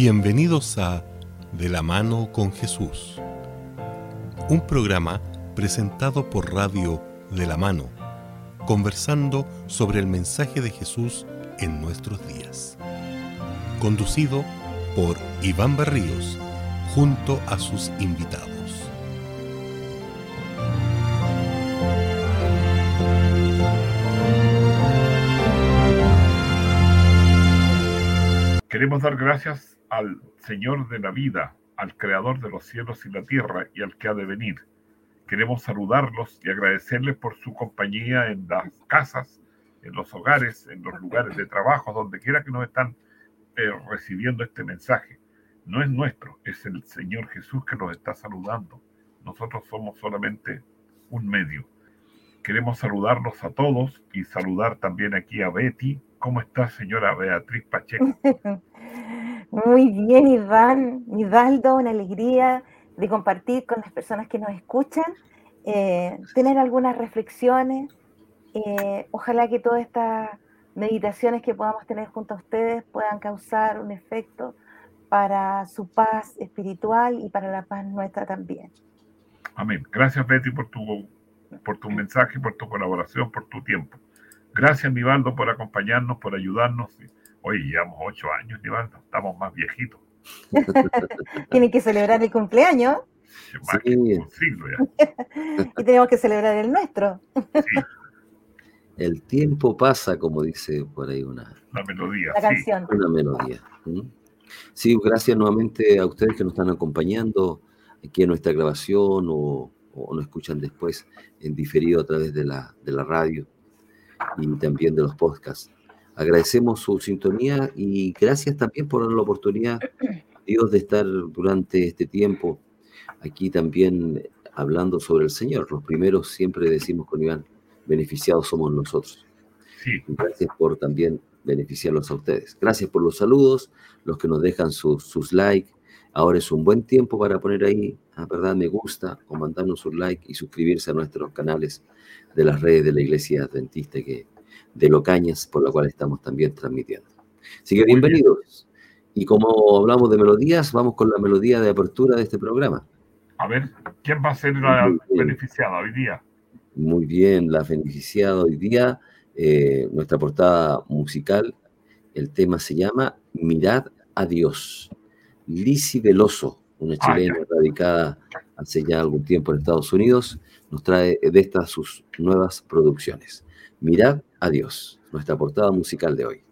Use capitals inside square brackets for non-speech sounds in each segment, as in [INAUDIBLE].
Bienvenidos a De la mano con Jesús, un programa presentado por Radio De la mano, conversando sobre el mensaje de Jesús en nuestros días. Conducido por Iván Barríos, junto a sus invitados. Queremos dar gracias al Señor de la vida, al Creador de los cielos y la tierra y al que ha de venir. Queremos saludarlos y agradecerles por su compañía en las casas, en los hogares, en los lugares de trabajo, donde quiera que nos están eh, recibiendo este mensaje. No es nuestro, es el Señor Jesús que nos está saludando. Nosotros somos solamente un medio. Queremos saludarlos a todos y saludar también aquí a Betty. ¿Cómo está, señora Beatriz Pacheco? [LAUGHS] Muy bien, Iván, Ivaldo, una alegría de compartir con las personas que nos escuchan, eh, tener algunas reflexiones. Eh, ojalá que todas estas meditaciones que podamos tener junto a ustedes puedan causar un efecto para su paz espiritual y para la paz nuestra también. Amén. Gracias, Betty, por tu, por tu mensaje, por tu colaboración, por tu tiempo. Gracias, Nivaldo, por acompañarnos, por ayudarnos. Oye, llevamos ocho años, Nivaldo, estamos más viejitos. [LAUGHS] Tienen que celebrar el cumpleaños. Más que un siglo ya. [LAUGHS] y tenemos que celebrar el nuestro. Sí, El tiempo pasa, como dice por ahí una, la melodía. La sí. canción. una melodía. Sí, gracias nuevamente a ustedes que nos están acompañando aquí en nuestra grabación o, o nos escuchan después en diferido a través de la, de la radio y también de los podcasts. Agradecemos su sintonía y gracias también por la oportunidad, Dios, de estar durante este tiempo aquí también hablando sobre el Señor. Los primeros siempre decimos con Iván, beneficiados somos nosotros. Sí, Gracias por también beneficiarlos a ustedes. Gracias por los saludos, los que nos dejan sus, sus likes. Ahora es un buen tiempo para poner ahí, a verdad, me gusta, o mandarnos un like y suscribirse a nuestros canales de las redes de la Iglesia Adventista que, de Locañas, por la cual estamos también transmitiendo. Así que bienvenidos. Y como hablamos de melodías, vamos con la melodía de apertura de este programa. a ver, ¿quién va a ser la beneficiada hoy día? Muy bien, la beneficiada hoy día, eh, nuestra portada musical, el tema se llama Mirad a Dios. Lisi Veloso, una Ah, chilena radicada hace ya algún tiempo en Estados Unidos, nos trae de estas sus nuevas producciones. Mirad a Dios, nuestra portada musical de hoy.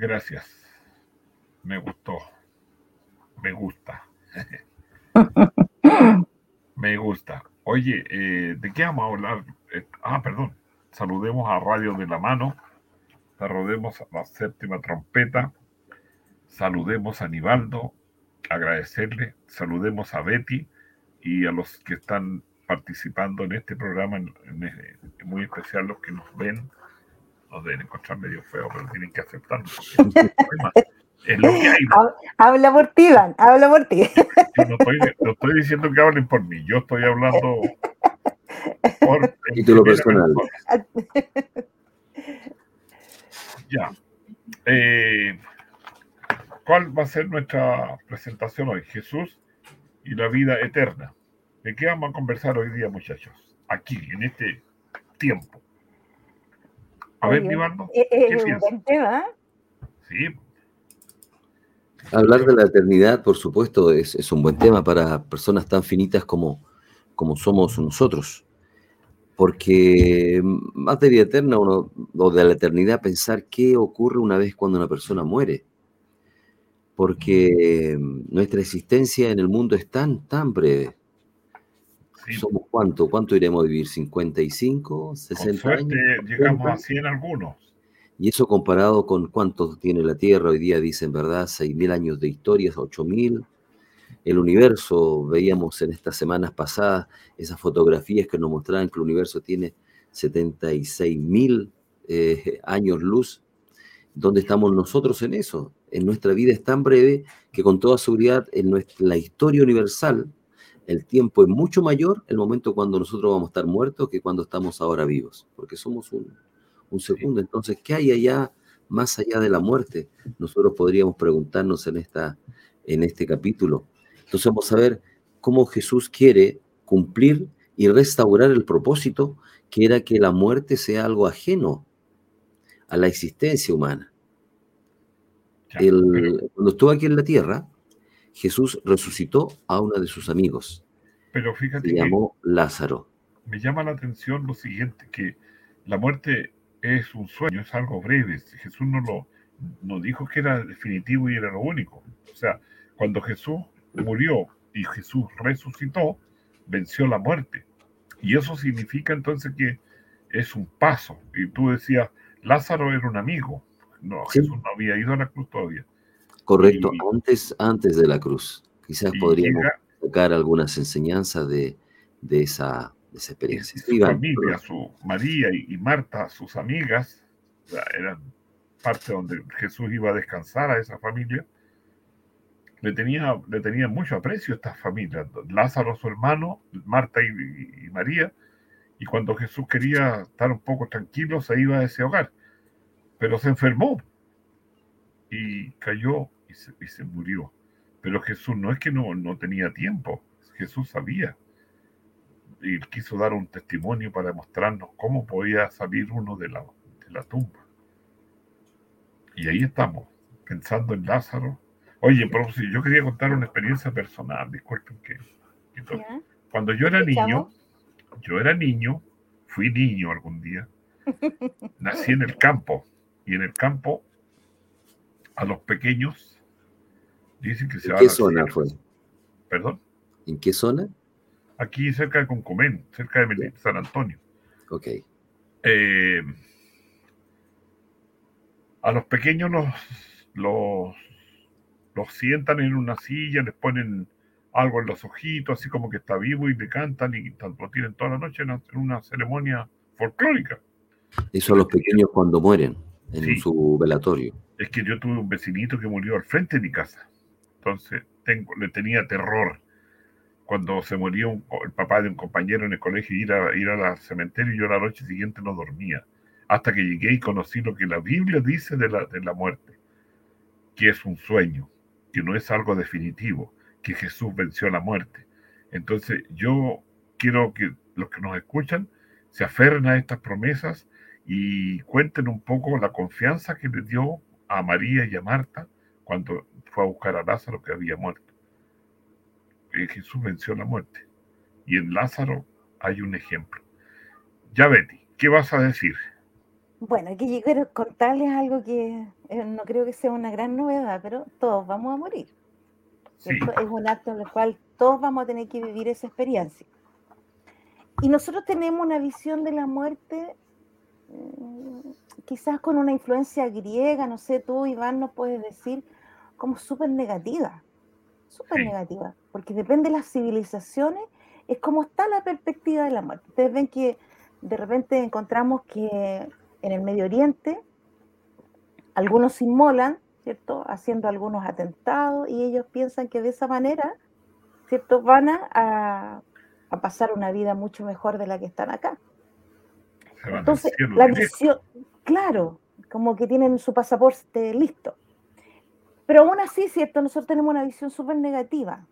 Gracias. Me gustó. Me gusta. [LAUGHS] Me gusta. Oye, eh, ¿de qué vamos a hablar? Eh, ah, perdón. Saludemos a Radio de la Mano. Saludemos a la séptima trompeta. Saludemos a Nivaldo. Agradecerle. Saludemos a Betty y a los que están participando en este programa, en, muy especial los que nos ven. Nos deben encontrar medio feo, pero tienen que aceptarlo. Habla por ti, Iván, habla por ti. no, estoy, diciendo que hablen por mí, yo estoy hablando por [LAUGHS] título personal. Ya. Eh, ¿Cuál va a ser nuestra presentación hoy? Jesús y la vida eterna. ¿De qué vamos a conversar hoy día, muchachos? Aquí, en este tiempo. A ver, Nivaldo. Eh, eh, ¿qué es un tema. Sí, Hablar de la eternidad, por supuesto, es, un buen tema para personas tan finitas como, como somos nosotros. Porque materia eterna uno, o de la eternidad, pensar qué ocurre una vez cuando una persona muere. Porque nuestra existencia en el mundo es tan, tan breve. ¿Somos cuánto? ¿Cuánto iremos a vivir? ¿55? ¿60 años? Llegamos a 100 algunos. Y eso comparado con cuánto tiene la Tierra, hoy día dicen, ¿verdad? 6.000 años de historia, 8.000. El universo, veíamos en estas semanas pasadas esas fotografías que nos mostraban que el universo tiene 76.000 eh, años luz. ¿Dónde estamos nosotros en eso? En nuestra vida es tan breve que con toda seguridad en nuestra, la historia universal el tiempo es mucho mayor el momento cuando nosotros vamos a estar muertos que cuando estamos ahora vivos, porque somos un, un segundo. Entonces, ¿qué hay allá más allá de la muerte? Nosotros podríamos preguntarnos en, esta, en este capítulo. Entonces vamos a ver cómo Jesús quiere cumplir y restaurar el propósito que era que la muerte sea algo ajeno a la existencia humana. cuando estuvo aquí en la tierra, Jesús resucitó a uno de sus amigos. Pero fíjate. Se llamó Lázaro. Me llama la atención lo siguiente, que la muerte es un sueño, es algo breve. Jesús no lo no dijo que era definitivo y era lo único. O sea, cuando Jesús murió y Jesús resucitó, venció la muerte. Y eso significa entonces que es un paso. Y tú decías, Lázaro era un amigo. No, Jesús no había ido a la cruz todavía. Correcto, antes, antes de la cruz. Quizás podríamos sacar algunas enseñanzas de, de esa esa experiencia. Su familia, su María y, Marta, sus amigas, eran parte donde Jesús iba a descansar a esa familia. Le tenía, le tenía mucho aprecio a estas familias. Lázaro, su hermano, Marta y, María. Y cuando Jesús quería estar un poco tranquilo, se iba a ese hogar. Pero se enfermó y cayó y se, y se murió. Pero Jesús no es que no, no tenía tiempo, Jesús sabía y quiso dar un testimonio para mostrarnos cómo podía salir uno de la, de la tumba. Y ahí estamos, pensando en Lázaro. Oye, pero si yo quería contar una experiencia personal, disculpen que... cuando yo era niño, yo era niño, fui niño algún día, nací en el campo, y en el campo a los pequeños dicen que se ¿En qué zona fue? ¿Perdón? ¿En qué zona? aquí cerca de Concomén, cerca de San Antonio. Ok. Eh, a los pequeños los, los, los sientan en una silla, les ponen algo en los ojitos, así como que está vivo y le cantan y lo tienen toda la noche en una ceremonia folclórica. Eso a los pequeños cuando mueren en su velatorio. Es que yo tuve un vecinito que murió al frente de mi casa. Entonces tengo, le tenía terror cuando se murió el papá de un compañero en el colegio ir a ir al cementerio y yo la noche siguiente no dormía. Hasta que llegué y conocí lo que la Biblia dice de la, de la muerte, que es un sueño, que no es algo definitivo, que Jesús venció la muerte. Entonces yo quiero que los que nos escuchan se aferren a estas promesas y cuenten un poco la confianza que le dio a María y a Marta cuando fue a buscar a Lázaro que había muerto. Jesús venció la muerte. Y en Lázaro hay un ejemplo. Ya Betty, ¿qué vas a decir? Bueno, que quiero contarles algo que eh, no creo que sea una gran novedad, pero todos vamos a morir. Es un acto en el cual todos vamos a tener que vivir esa experiencia. Y nosotros tenemos una visión de la muerte mm, quizás con una influencia griega, no sé, tú Iván nos puedes decir, como súper negativa, súper negativa, porque depende de las civilizaciones, es como está la perspectiva de la muerte. Ustedes ven que de repente encontramos que en el Medio Oriente algunos se inmolan, ¿cierto? Haciendo algunos atentados y ellos piensan que de esa manera, ¿cierto? Van a, pasar una vida mucho mejor de la que están acá. Entonces, la visión, claro, como que tienen su pasaporte listo. Pero aún así, ¿cierto? Nosotros tenemos una visión súper negativa.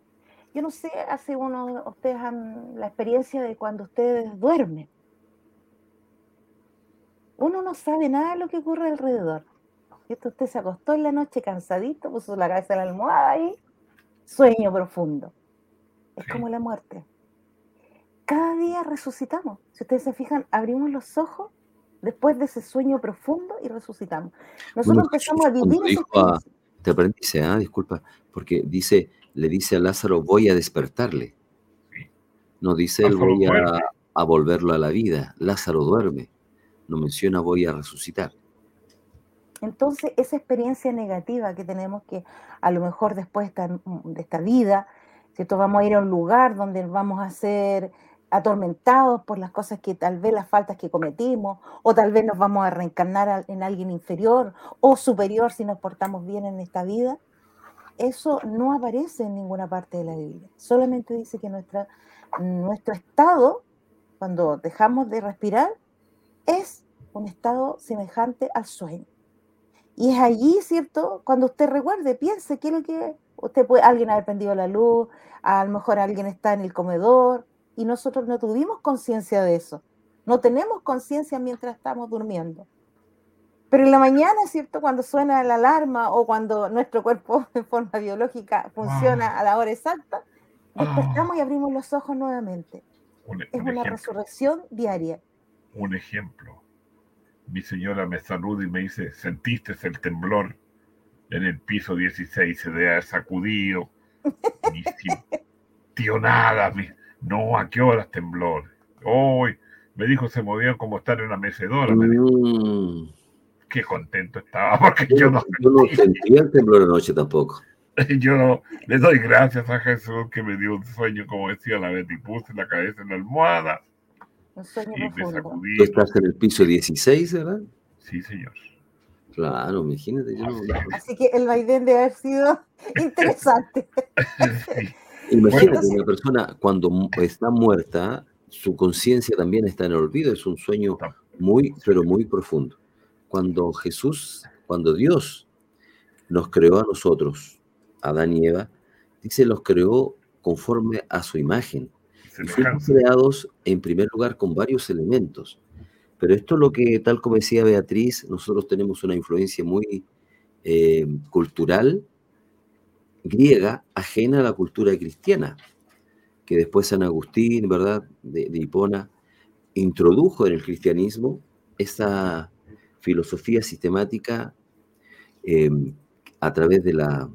Yo no sé, hace uno, ustedes han la experiencia de cuando ustedes duermen uno no sabe nada de lo que ocurre alrededor. Esto usted se acostó en la noche cansadito, puso la cabeza en la almohada y sueño profundo. Es como la muerte. Cada día resucitamos. Si ustedes se fijan, abrimos los ojos después de ese sueño profundo y resucitamos. Nosotros empezamos a vivir. Te aprendice, ¿ah? disculpa, porque dice, le dice a Lázaro, voy a despertarle. No dice él voy a volverlo a la vida. Lázaro duerme no menciona voy a resucitar. Entonces, esa experiencia negativa que tenemos que a lo mejor después de esta vida, ¿cierto? vamos a ir a un lugar donde vamos a ser atormentados por las cosas que tal vez las faltas que cometimos, o tal vez nos vamos a reencarnar en alguien inferior o superior si nos portamos bien en esta vida, eso no aparece en ninguna parte de la Biblia. Solamente dice que nuestra, nuestro estado, cuando dejamos de respirar, es un estado semejante al sueño. Y es allí, ¿cierto? Cuando usted recuerde, piense que lo que usted puede, alguien haber prendido la luz, a lo mejor alguien está en el comedor y nosotros no tuvimos conciencia de eso. No tenemos conciencia mientras estamos durmiendo. Pero en la mañana, ¿cierto? Cuando suena la alarma o cuando nuestro cuerpo [LAUGHS] en forma biológica funciona a la hora exacta, despertamos y abrimos los ojos nuevamente. es una resurrección diaria un ejemplo. Mi señora me saluda y me dice, ¿sentiste el temblor en el piso 16? Se le ha sacudido. [LAUGHS] Ni sintió nada. No, ¿a qué horas temblor? Hoy me dijo, se movía como estar en una mecedora. Mm. Qué contento estaba, [LAUGHS] porque yo, no, sentía el temblor anoche tampoco. [LAUGHS] Yo le doy gracias a Jesús que me dio un sueño, como decía la Betty, puse la cabeza en la almohada Tú estás en el piso 16, ¿verdad? Sí, señor. Claro, imagínate. Yo Así que el vaivén debe haber sido [LAUGHS] interesante. Imagínate, una persona cuando está muerta, su conciencia también está en el olvido, es un sueño muy, pero muy profundo. Cuando Jesús, cuando Dios nos creó a nosotros, Adán y Eva, dice, los creó conforme a su imagen. Fuimos creados en primer lugar con varios elementos. Pero esto es lo que, tal como decía Beatriz, nosotros tenemos una influencia muy eh, cultural griega, ajena a la cultura cristiana, que después San Agustín, ¿verdad?, de, Hipona, introdujo en el cristianismo esa filosofía sistemática eh, a través de, la,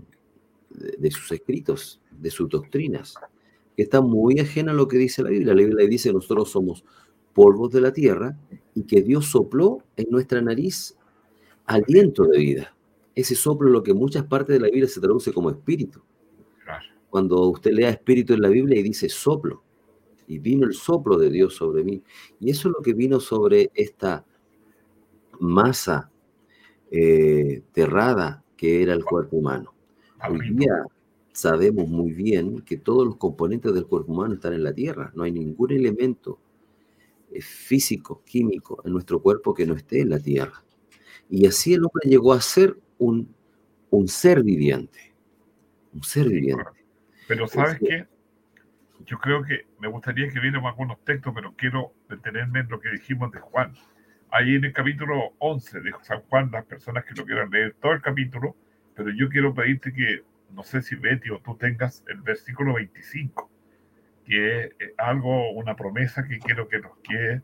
de sus escritos, de sus doctrinas que está muy ajena a lo que dice la Biblia. La Biblia dice nosotros somos polvos de la tierra y que Dios sopló en nuestra nariz aliento de vida. Ese soplo lo que en muchas partes de la Biblia se traduce como espíritu. Cuando usted lea espíritu en la Biblia y dice soplo, y vino el soplo de Dios sobre mí. Y eso es lo que vino sobre esta masa eh, terrada que era el cuerpo humano. Hoy día sabemos muy bien que todos los componentes del cuerpo humano están en la Tierra. No hay ningún elemento eh, físico, químico en nuestro cuerpo que no esté en la Tierra. Y así el hombre llegó a ser un, un ser viviente. Un ser viviente. Pero ¿sabes qué? Yo creo que me gustaría que viéramos algunos textos, pero quiero detenerme en lo que dijimos de Juan. Ahí en el capítulo 11 de San Juan, las personas que lo quieran leer todo el capítulo, pero yo quiero pedirte que no sé si Betty o tú tengas el versículo 25, que es eh, algo, una promesa que quiero que nos quede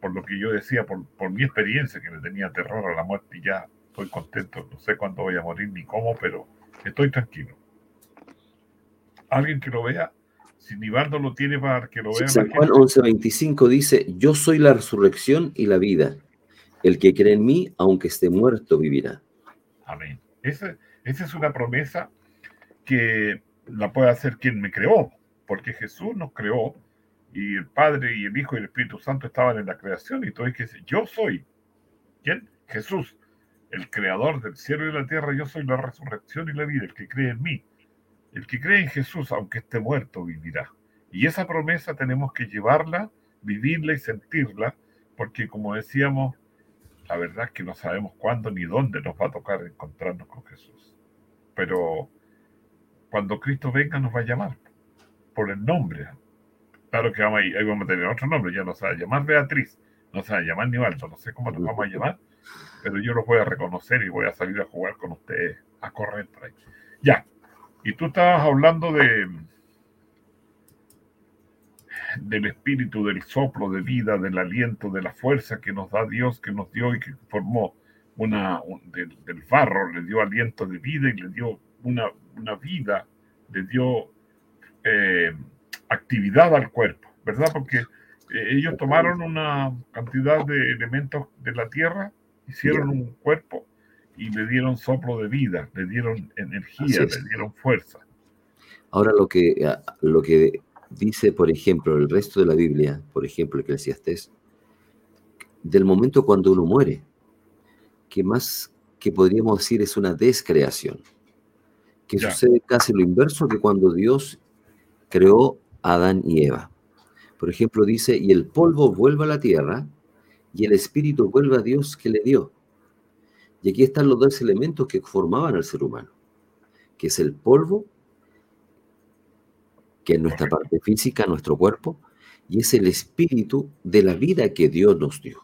por lo que yo decía, por, por mi experiencia que le tenía terror a la muerte y ya estoy contento, no sé cuándo voy a morir ni cómo, pero estoy tranquilo. Alguien que lo vea, si Nivaldo lo tiene para que lo vea. San Juan 11:25 dice, yo soy la resurrección y la vida. El que cree en mí, aunque esté muerto, vivirá. Amén. Esa, esa es una promesa que la puede hacer quien me creó, porque Jesús nos creó y el Padre y el Hijo y el Espíritu Santo estaban en la creación y todo es que yo soy. ¿Quién? Jesús, el creador del cielo y la tierra, yo soy la resurrección y la vida, el que cree en mí. El que cree en Jesús, aunque esté muerto, vivirá. Y esa promesa tenemos que llevarla, vivirla y sentirla, porque como decíamos, la verdad es que no sabemos cuándo ni dónde nos va a tocar encontrarnos con Jesús. Pero cuando Cristo venga nos va a llamar por el nombre. Claro que vamos a, tener otro nombre, ya nos va a llamar Beatriz, no se va a llamar Nivaldo, no sé cómo nos vamos a llamar, pero yo los voy a reconocer y voy a salir a jugar con ustedes, a correr por ahí. Ya, y tú estabas hablando de del espíritu, del soplo de vida, del aliento, de la fuerza que nos da Dios, que nos dio y que formó una, del, del, barro, le dio aliento de vida y le dio una, una vida, le dio eh, actividad al cuerpo, ¿verdad? Porque eh, ellos tomaron una cantidad de elementos de la tierra, hicieron un cuerpo y le dieron soplo de vida, le dieron energía, le dieron fuerza. Ahora lo que, eh, lo que dice, por ejemplo, el resto de la Biblia, por ejemplo, Eclesiastés, del momento cuando uno muere, que más que podríamos decir es una descreación, que ya. sucede casi lo inverso que cuando Dios creó a Adán y Eva. Por ejemplo, dice, y el polvo vuelve a la tierra, y el espíritu vuelve a Dios que le dio. Y aquí están los dos elementos que formaban al ser humano, que es el polvo que es nuestra parte física, nuestro cuerpo, y es el espíritu de la vida que Dios nos dio.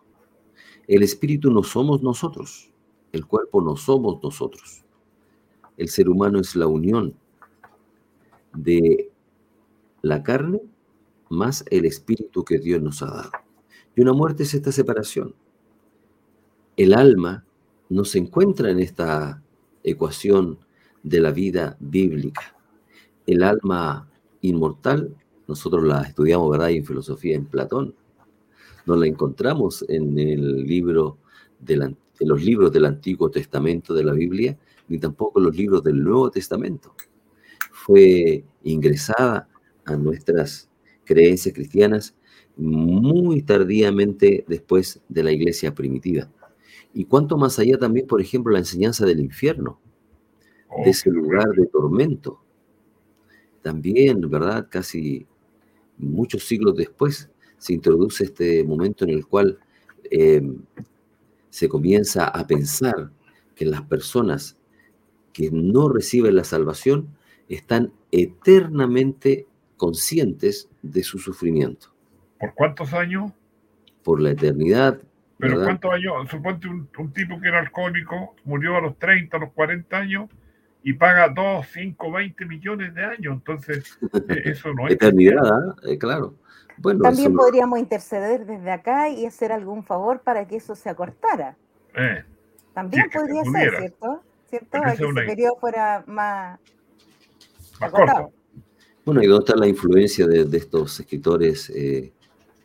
El espíritu no somos nosotros, el cuerpo no somos nosotros. El ser humano es la unión de la carne más el espíritu que Dios nos ha dado. Y una muerte es esta separación. El alma no se encuentra en esta ecuación de la vida bíblica. El alma inmortal, nosotros la estudiamos, ¿verdad? En filosofía en Platón. No la encontramos en los libros del Antiguo Testamento de la Biblia, ni tampoco en los libros del Nuevo Testamento. Fue ingresada a nuestras creencias cristianas muy tardíamente después de la iglesia primitiva. Y cuanto más allá también, por ejemplo, la enseñanza del infierno, de ese lugar de tormento, también, ¿verdad? Casi muchos siglos después se introduce este momento en el cual eh, se comienza a pensar que las personas que no reciben la salvación están eternamente conscientes de su sufrimiento. ¿Por cuántos años? Por la eternidad. ¿Pero ¿verdad? cuántos años? Suponte un, un, tipo que era alcohólico, murió a los 30, a los 40 años, y paga 2, 5, 20 millones de años. Entonces, eh, [LAUGHS] eso no es. Eternidad, eh, claro. Bueno, También eso... podríamos interceder desde acá y hacer algún favor para que eso se acortara. Eh, También podría ser, ¿cierto? ¿Cierto? Para que ese periodo fuera más, más corto. Bueno, y dónde está la influencia de, de estos escritores eh,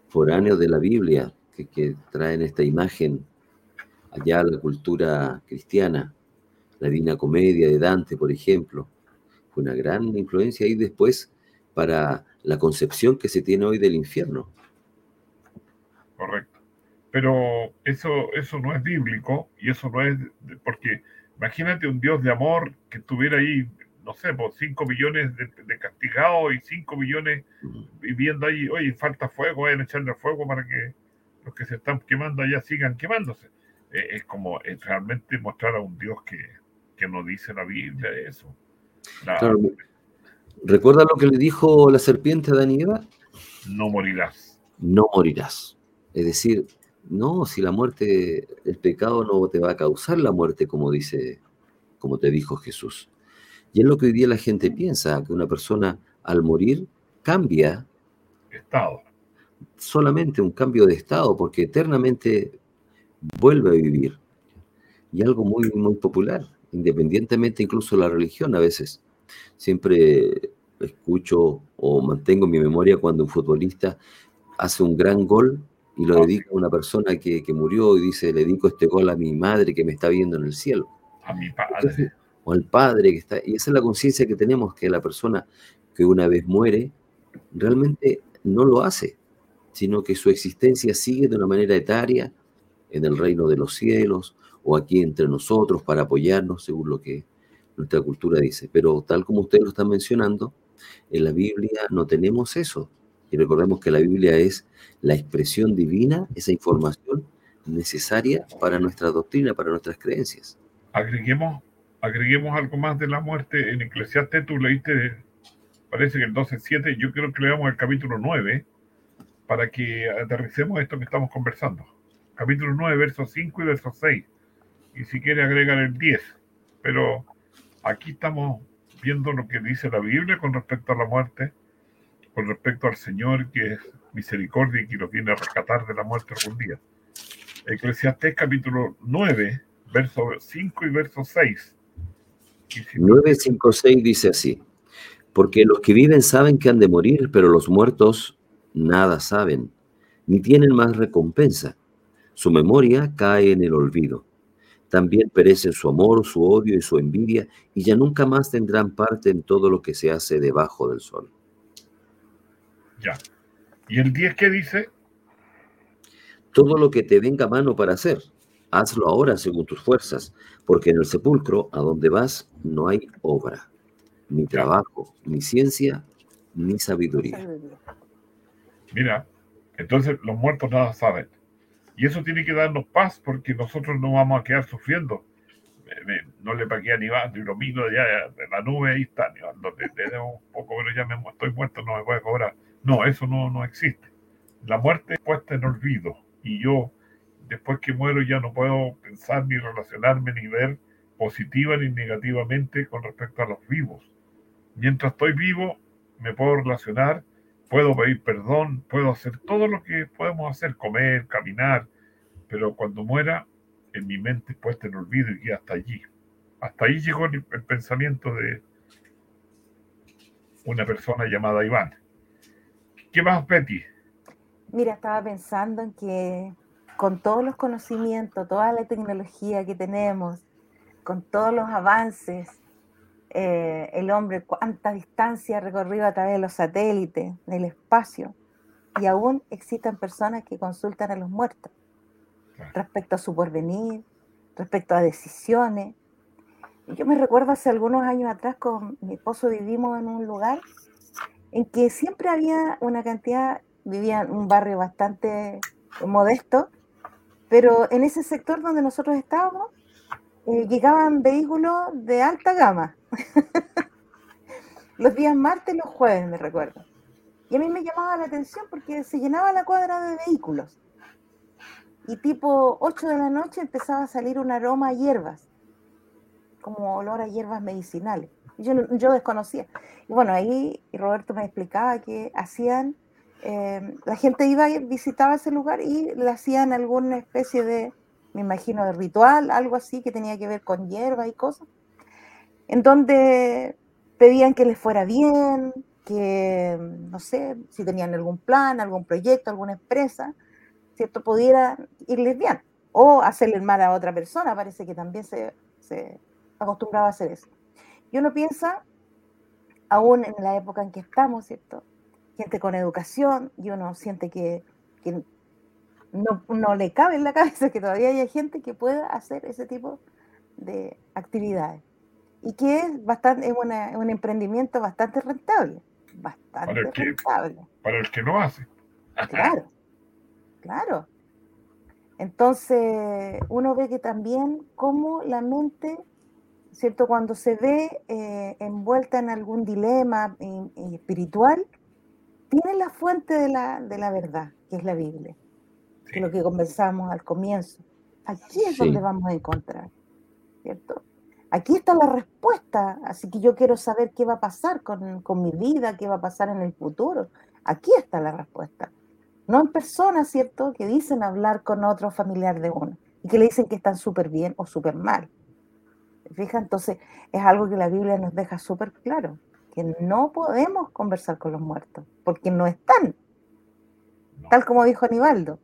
foráneos de la Biblia que, traen esta imagen allá a la cultura cristiana? la Divina Comedia de Dante, por ejemplo, fue una gran influencia y después para la concepción que se tiene hoy del infierno. Correcto. Pero eso, eso no es bíblico y eso no es porque imagínate un Dios de amor que estuviera ahí, no sé, por 5 millones de, de, castigados y 5 millones viviendo ahí, oye, falta fuego, vayan a echarle fuego para que los que se están quemando allá sigan quemándose. Eh, es como es realmente mostrar a un Dios que, que no dice la Biblia eso. La... Claro. ¿Recuerda lo que le dijo la serpiente a Eva? No morirás. No morirás. Es decir, no, si la muerte, el pecado no te va a causar la muerte, como dice, como te dijo Jesús. Y es lo que hoy día la gente piensa, que una persona al morir cambia estado. solamente un cambio de estado, porque eternamente vuelve a vivir. Y algo muy, muy popular, independientemente incluso de la religión a veces. Siempre escucho o mantengo mi memoria cuando un futbolista hace un gran gol y lo dedica a una persona que, murió y dice, le dedico este gol a mi madre que me está viendo en el cielo. A mi padre. O al padre que está... Y esa es la conciencia que tenemos, que la persona que una vez muere realmente no lo hace, sino que su existencia sigue de una manera etaria en el reino de los cielos o aquí entre nosotros para apoyarnos según lo que nuestra cultura dice. Pero tal como ustedes lo están mencionando, en la Biblia no tenemos eso. Y recordemos que la Biblia es la expresión divina, esa información necesaria para nuestra doctrina, para nuestras creencias. Agreguemos, agreguemos algo más de la muerte. En Eclesiastes tú leíste, parece que el 12.7, yo creo que leamos el capítulo 9 para que aterricemos esto que estamos conversando. Capítulo 9, versos 5 y verso 6. Y si quiere agregar el 10. Pero aquí estamos viendo lo que dice la Biblia con respecto a la muerte, con respecto al Señor que es misericordia y que nos viene a rescatar de la muerte algún día. Eclesiastés capítulo 9, verso 5 y verso 6. 9, 5, 6 dice así, porque los que viven saben que han de morir, pero los muertos nada saben, ni tienen más recompensa. Su memoria cae en el olvido. También perecen su amor, su odio y su envidia, y ya nunca más tendrán parte en todo lo que se hace debajo del sol. Ya. ¿Y el 10 qué dice? Todo lo que te venga a mano para hacer, hazlo ahora según tus fuerzas, porque en el sepulcro, a donde vas, no hay obra, ni trabajo, ni ciencia, ni sabiduría. Mira, entonces los muertos nada saben. Y eso tiene que darnos paz porque nosotros no vamos a quedar sufriendo. No le pagué a Iván, y lo miro ya de la nube, ahí está, donde te un poco, pero ya me estoy muerto, no me puede cobrar. No, eso no, no existe. La muerte es puesta en olvido y yo, después que muero, ya no puedo pensar ni relacionarme ni ver positiva ni negativamente con respecto a los vivos. Mientras estoy vivo, me puedo relacionar puedo pedir perdón, puedo hacer todo lo que podemos hacer, comer, caminar, pero cuando muera, en mi mente puesta en olvido y hasta allí. Hasta ahí llegó el, pensamiento de una persona llamada Iván. ¿Qué más, Betty? Mira, estaba pensando en que con todos los conocimientos, toda la tecnología que tenemos, con todos los avances, eh, el hombre cuánta distancia ha recorrido a través de los satélites, del espacio, y aún existen personas que consultan a los muertos respecto a su porvenir, respecto a decisiones. Yo me recuerdo hace algunos años atrás con mi esposo vivimos en un lugar en que siempre había una cantidad, vivía en un barrio bastante modesto, pero en ese sector donde nosotros estábamos eh, llegaban vehículos de alta gama. [LAUGHS] los días martes y los jueves, me recuerdo. Y a mí me llamaba la atención porque se llenaba la cuadra de vehículos. Y tipo 8 de la noche empezaba a salir un aroma a hierbas, como olor a hierbas medicinales. Yo, yo desconocía. Y bueno, ahí Roberto me explicaba que hacían, eh, la gente iba y visitaba ese lugar y le hacían alguna especie de me imagino, de ritual, algo así que tenía que ver con hierba y cosas, en donde pedían que les fuera bien, que, no sé, si tenían algún plan, algún proyecto, alguna empresa, ¿cierto? Pudiera irles bien. O hacerle mal a otra persona, parece que también se, se acostumbraba a hacer eso. Y uno piensa, aún en la época en que estamos, ¿cierto? Gente con educación, y uno siente que, que no, le cabe en la [LAUGHS] cabeza que todavía haya gente que pueda hacer ese tipo de actividades. Y que es bastante, es, un emprendimiento bastante rentable. Bastante rentable. Para el que no hace. [LAUGHS] Claro, claro. Entonces, uno ve que también como la mente, ¿cierto? Cuando se ve eh, envuelta en algún dilema espiritual, tiene la fuente de la, de la verdad, que es la Biblia que lo que conversamos al comienzo. Aquí es donde vamos a encontrar, ¿cierto? Aquí está la respuesta, así que yo quiero saber qué va a pasar con, con mi vida, qué va a pasar en el futuro. Aquí está la respuesta. no en personas, ¿cierto?, que dicen hablar con otro familiar de uno y que le dicen que están súper bien o súper mal. Fija, entonces es algo que la Biblia nos deja súper claro, que no podemos conversar con los muertos, porque no están. Tal como dijo Anibaldo,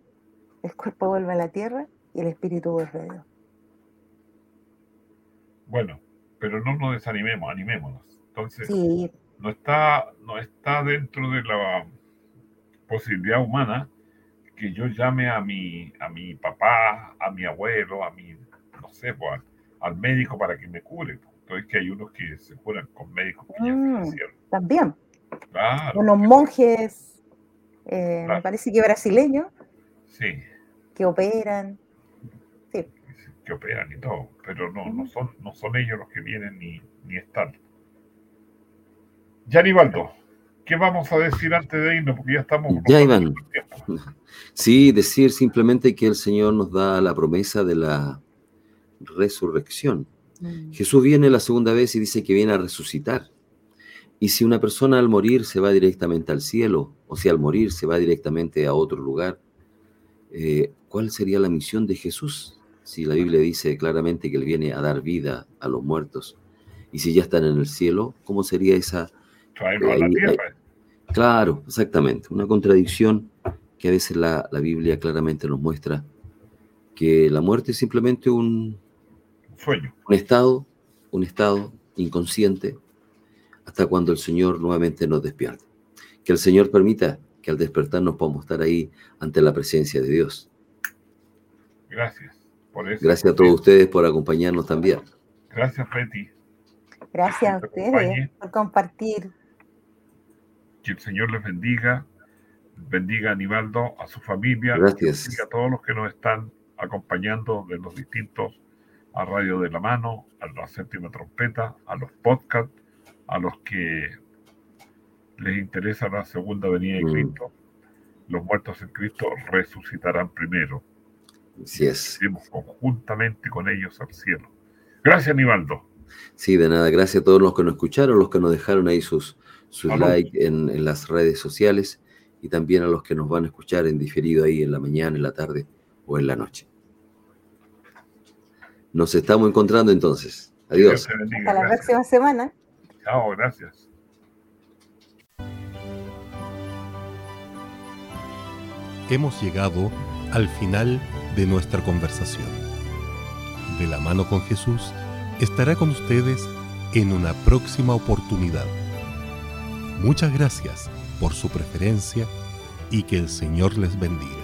el cuerpo vuelve a la tierra y el espíritu vuelve a Dios. Bueno, pero no nos desanimemos, animémonos. Entonces, no, está, no está dentro de la posibilidad humana que yo llame a mi, a mi papá, a mi abuelo, a mi, no sé, pues, al médico para que me cure. Entonces que hay unos que se curan con médicos que mm, También. Unos monjes, eh, me parece que brasileños. Sí. Que operan. Sí. Que operan y todo, pero no, no, son, no son ellos los que vienen ni, ni están. Yanibaldo, ¿qué vamos a decir antes de irnos? Porque ya estamos. Ya, Iván. Sí, decir simplemente que el Señor nos da la promesa de la resurrección. Mm. Jesús viene la segunda vez y dice que viene a resucitar. Y si una persona al morir se va directamente al cielo, o si al morir se va directamente a otro lugar, eh, ¿cuál sería la misión de Jesús? Si la Biblia dice claramente que Él viene a dar vida a los muertos, y si ya están en el cielo, ¿cómo sería esa... Eh, claro, exactamente. Una contradicción que a veces la, la Biblia claramente nos muestra que la muerte es simplemente un, Sueño. Un estado, un estado inconsciente hasta cuando el Señor nuevamente nos despierta. Que el Señor permita que al despertar nos podamos estar ahí ante la presencia de Dios. Gracias. Por eso. Gracias a todos ustedes por acompañarnos también. Gracias, Betty. Gracias a ustedes por compartir. Que el Señor les bendiga, bendiga a Anibaldo, a su familia, Gracias. a todos los que nos están acompañando de los distintos a Radio de la Mano, a la séptima trompeta, a los podcasts, a los que les interesa la segunda venida de mm. Cristo. Los muertos en Cristo resucitarán primero. Así es. Iremos conjuntamente con ellos al cielo. Gracias, Nivaldo. Sí, de nada. Gracias a todos los que nos escucharon, los que nos dejaron ahí sus, sus likes en, en las redes sociales y también a los que nos van a escuchar en diferido ahí en la mañana, en la tarde o en la noche. Nos estamos encontrando entonces. Adiós. Hasta la próxima semana. Chao, gracias. Hemos llegado al final de nuestra conversación. De la mano con Jesús estará con ustedes en una próxima oportunidad. Muchas gracias por su preferencia y que el Señor les bendiga.